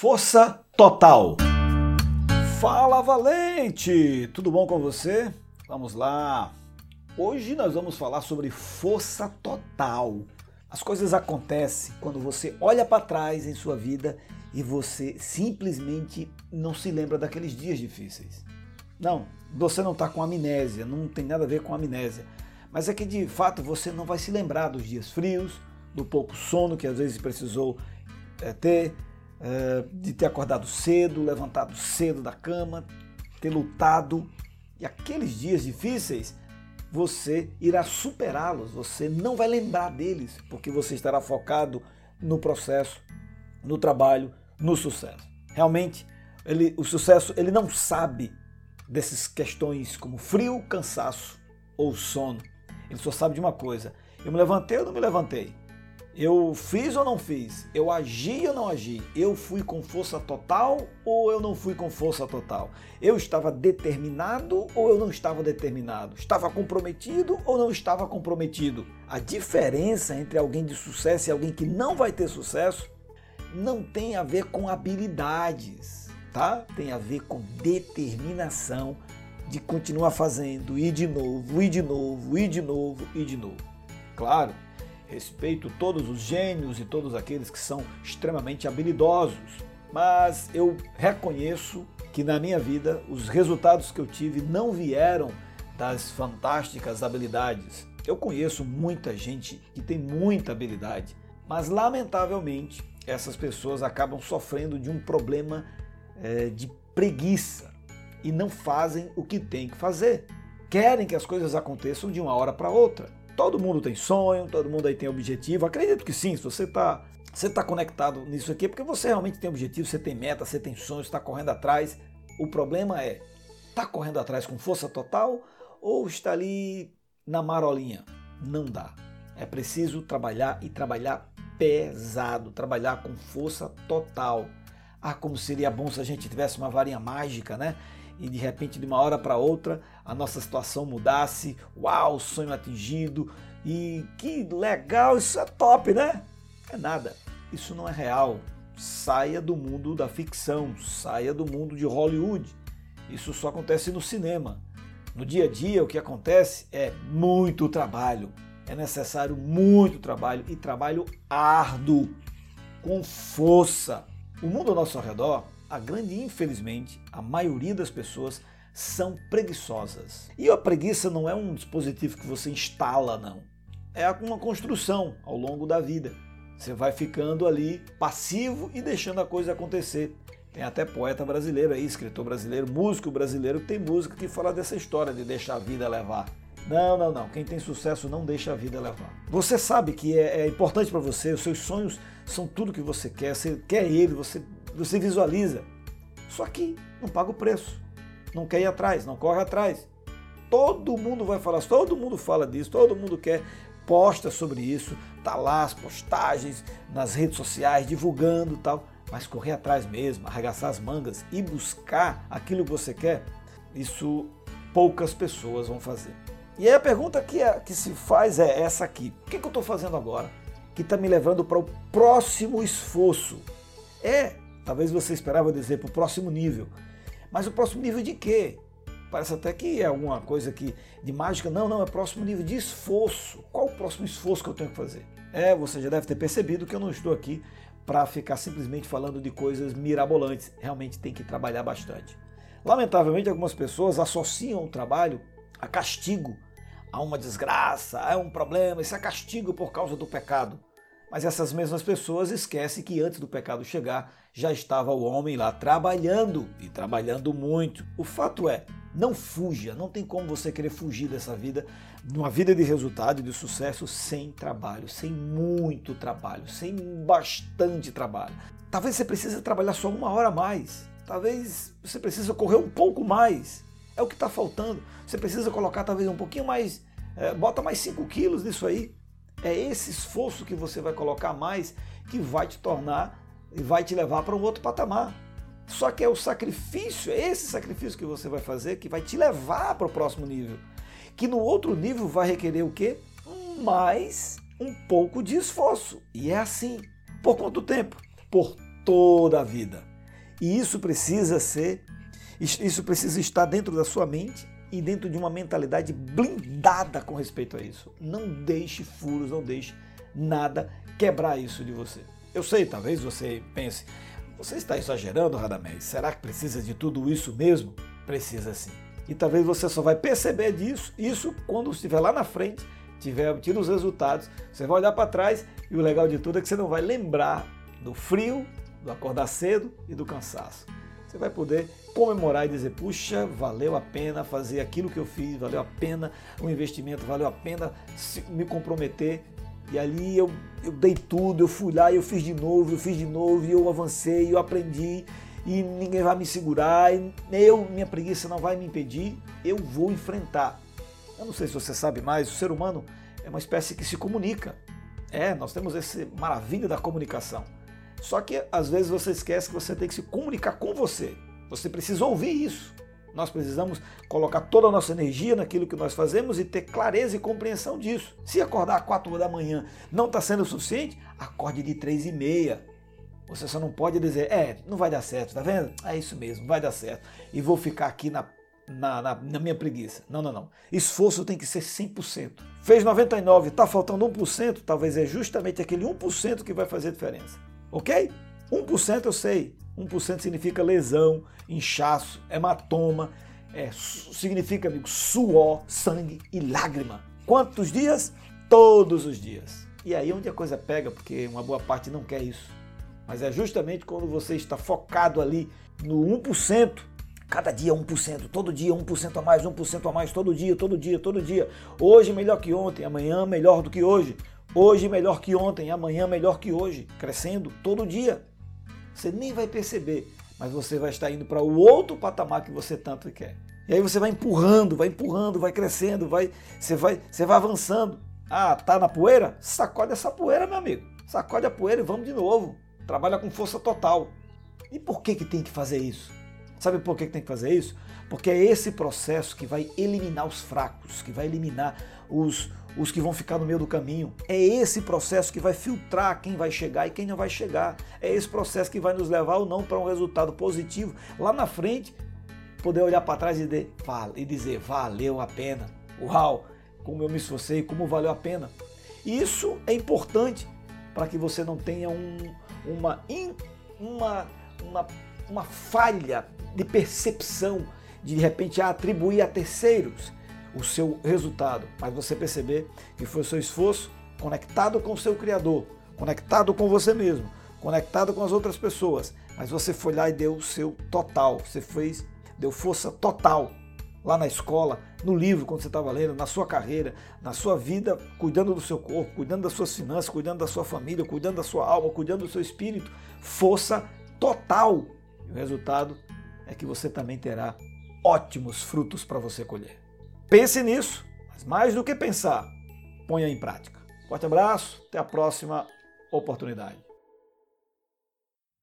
Força total. Fala Valente! Tudo bom com você? Vamos lá. Hoje nós vamos falar sobre força total. As coisas acontecem quando você olha para trás em sua vida e você simplesmente não se lembra daqueles dias difíceis. Não, você não está com amnésia, não tem nada a ver com amnésia. Mas é que de fato você não vai se lembrar dos dias frios, do pouco sono que às vezes precisou é, ter, de ter acordado cedo, levantado cedo da cama, ter lutado. E aqueles dias difíceis, você irá superá-los, você não vai lembrar deles, porque você estará focado no processo, no trabalho, no sucesso. Realmente, ele, o sucesso ele não sabe dessas questões como frio, cansaço ou sono. Ele só sabe de uma coisa: eu me levantei ou não me levantei? Eu fiz ou não fiz? Eu agi ou não agi? Eu fui com força total ou eu não fui com força total? Eu estava determinado ou eu não estava determinado? Estava comprometido ou não estava comprometido? A diferença entre alguém de sucesso e alguém que não vai ter sucesso não tem a ver com habilidades, tá? Tem a ver com determinação de continuar fazendo, e de novo, e de novo, e de novo, e de novo. Claro, Respeito todos os gênios e todos aqueles que são extremamente habilidosos, mas eu reconheço que na minha vida os resultados que eu tive não vieram das fantásticas habilidades. Eu conheço muita gente que tem muita habilidade, mas lamentavelmente essas pessoas acabam sofrendo de um problema é, de preguiça e não fazem o que tem que fazer. Querem que as coisas aconteçam de uma hora para outra. Todo mundo tem sonho, todo mundo aí tem objetivo. Acredito que sim, se você está você tá conectado nisso aqui, é porque você realmente tem objetivo, você tem meta, você tem sonhos, está correndo atrás. O problema é, está correndo atrás com força total ou está ali na marolinha? Não dá. É preciso trabalhar e trabalhar pesado, trabalhar com força total. Ah, como seria bom se a gente tivesse uma varinha mágica, né? E de repente de uma hora para outra a nossa situação mudasse, uau, sonho atingido e que legal, isso é top, né? É nada, isso não é real. Saia do mundo da ficção, saia do mundo de Hollywood. Isso só acontece no cinema. No dia a dia, o que acontece é muito trabalho. É necessário muito trabalho e trabalho árduo, com força. O mundo ao nosso redor a grande, infelizmente, a maioria das pessoas são preguiçosas. E a preguiça não é um dispositivo que você instala, não. É uma construção ao longo da vida. Você vai ficando ali passivo e deixando a coisa acontecer. Tem até poeta brasileiro aí, escritor brasileiro, músico brasileiro, que tem música que fala dessa história de deixar a vida levar. Não, não, não. Quem tem sucesso não deixa a vida levar. Você sabe que é, é importante para você, os seus sonhos são tudo que você quer. Você quer ele, você você visualiza. Só que não paga o preço. Não quer ir atrás, não corre atrás. Todo mundo vai falar, todo mundo fala disso, todo mundo quer, posta sobre isso, tá lá as postagens nas redes sociais, divulgando tal. Mas correr atrás mesmo, arregaçar as mangas e buscar aquilo que você quer, isso poucas pessoas vão fazer. E aí a pergunta que, é, que se faz é essa aqui: o que, que eu estou fazendo agora que está me levando para o próximo esforço? É Talvez você esperava dizer para o próximo nível. Mas o próximo nível de quê? Parece até que é alguma coisa que de mágica. Não, não, é próximo nível de esforço. Qual o próximo esforço que eu tenho que fazer? É, você já deve ter percebido que eu não estou aqui para ficar simplesmente falando de coisas mirabolantes. Realmente tem que trabalhar bastante. Lamentavelmente, algumas pessoas associam o trabalho a castigo, a uma desgraça, a um problema, isso é castigo por causa do pecado. Mas essas mesmas pessoas esquecem que antes do pecado chegar, já estava o homem lá trabalhando e trabalhando muito. O fato é, não fuja, não tem como você querer fugir dessa vida, numa vida de resultado e de sucesso sem trabalho, sem muito trabalho, sem bastante trabalho. Talvez você precise trabalhar só uma hora a mais, talvez você precise correr um pouco mais, é o que está faltando. Você precisa colocar talvez um pouquinho mais, é, bota mais 5 quilos nisso aí, é esse esforço que você vai colocar mais que vai te tornar e vai te levar para um outro patamar. Só que é o sacrifício, é esse sacrifício que você vai fazer que vai te levar para o próximo nível. Que no outro nível vai requerer o quê? Mais um pouco de esforço. E é assim. Por quanto tempo? Por toda a vida. E isso precisa ser, isso precisa estar dentro da sua mente e dentro de uma mentalidade blindada com respeito a isso. Não deixe furos, não deixe nada quebrar isso de você. Eu sei, talvez você pense, você está exagerando, Radamés? Será que precisa de tudo isso mesmo? Precisa sim. E talvez você só vai perceber disso, isso quando estiver lá na frente, tiver obtido os resultados, você vai olhar para trás e o legal de tudo é que você não vai lembrar do frio, do acordar cedo e do cansaço. Você vai poder comemorar e dizer: puxa, valeu a pena fazer aquilo que eu fiz, valeu a pena o investimento, valeu a pena me comprometer. E ali eu, eu dei tudo, eu fui lá eu fiz de novo, eu fiz de novo, e eu avancei, eu aprendi, e ninguém vai me segurar, e eu, minha preguiça não vai me impedir, eu vou enfrentar. Eu não sei se você sabe mais, o ser humano é uma espécie que se comunica. É, nós temos essa maravilha da comunicação. Só que às vezes você esquece que você tem que se comunicar com você. Você precisa ouvir isso. Nós precisamos colocar toda a nossa energia naquilo que nós fazemos e ter clareza e compreensão disso. Se acordar às 4 horas da manhã não está sendo suficiente, acorde de 3 e meia. Você só não pode dizer, é, não vai dar certo, tá vendo? É isso mesmo, vai dar certo. E vou ficar aqui na, na, na, na minha preguiça. Não, não, não. Esforço tem que ser 100%. Fez 99, está faltando 1%, talvez é justamente aquele 1% que vai fazer diferença. Ok? 1% eu sei. 1% significa lesão, inchaço, hematoma, é, significa, amigo, suor, sangue e lágrima. Quantos dias? Todos os dias. E aí onde a coisa pega, porque uma boa parte não quer isso. Mas é justamente quando você está focado ali no 1%, cada dia 1%, todo dia 1% a mais, 1% a mais, todo dia, todo dia, todo dia. Hoje melhor que ontem, amanhã melhor do que hoje. Hoje melhor que ontem, amanhã melhor que hoje, crescendo todo dia. Você nem vai perceber, mas você vai estar indo para o outro patamar que você tanto quer. E aí você vai empurrando, vai empurrando, vai crescendo, vai, você vai, você vai avançando. Ah, tá na poeira? Sacode essa poeira, meu amigo. Sacode a poeira e vamos de novo. Trabalha com força total. E por que que tem que fazer isso? Sabe por que, tem que fazer isso? Porque é esse processo que vai eliminar os fracos, que vai eliminar os, os que vão ficar no meio do caminho. É esse processo que vai filtrar quem vai chegar e quem não vai chegar. É esse processo que vai nos levar ou não para um resultado positivo. Lá na frente, poder olhar para trás e dizer, valeu a pena. Uau, como eu me esforcei, como valeu a pena. Isso é importante para que você não tenha um, uma, uma, uma, uma falha de percepção de de repente atribuir a terceiros o seu resultado, mas você perceber que foi o seu esforço conectado com o seu Criador, conectado com você mesmo, conectado com as outras pessoas, mas você foi lá e deu o seu total, você fez, deu força total lá na escola, no livro, quando você estava lendo, na sua carreira, na sua vida, cuidando do seu corpo, cuidando das suas finanças, cuidando da sua família, cuidando da sua alma, cuidando do seu espírito, força total. E o resultado é que você também terá ótimos frutos para você colher. Pense nisso, mas mais do que pensar, ponha em prática. Forte abraço, até a próxima oportunidade.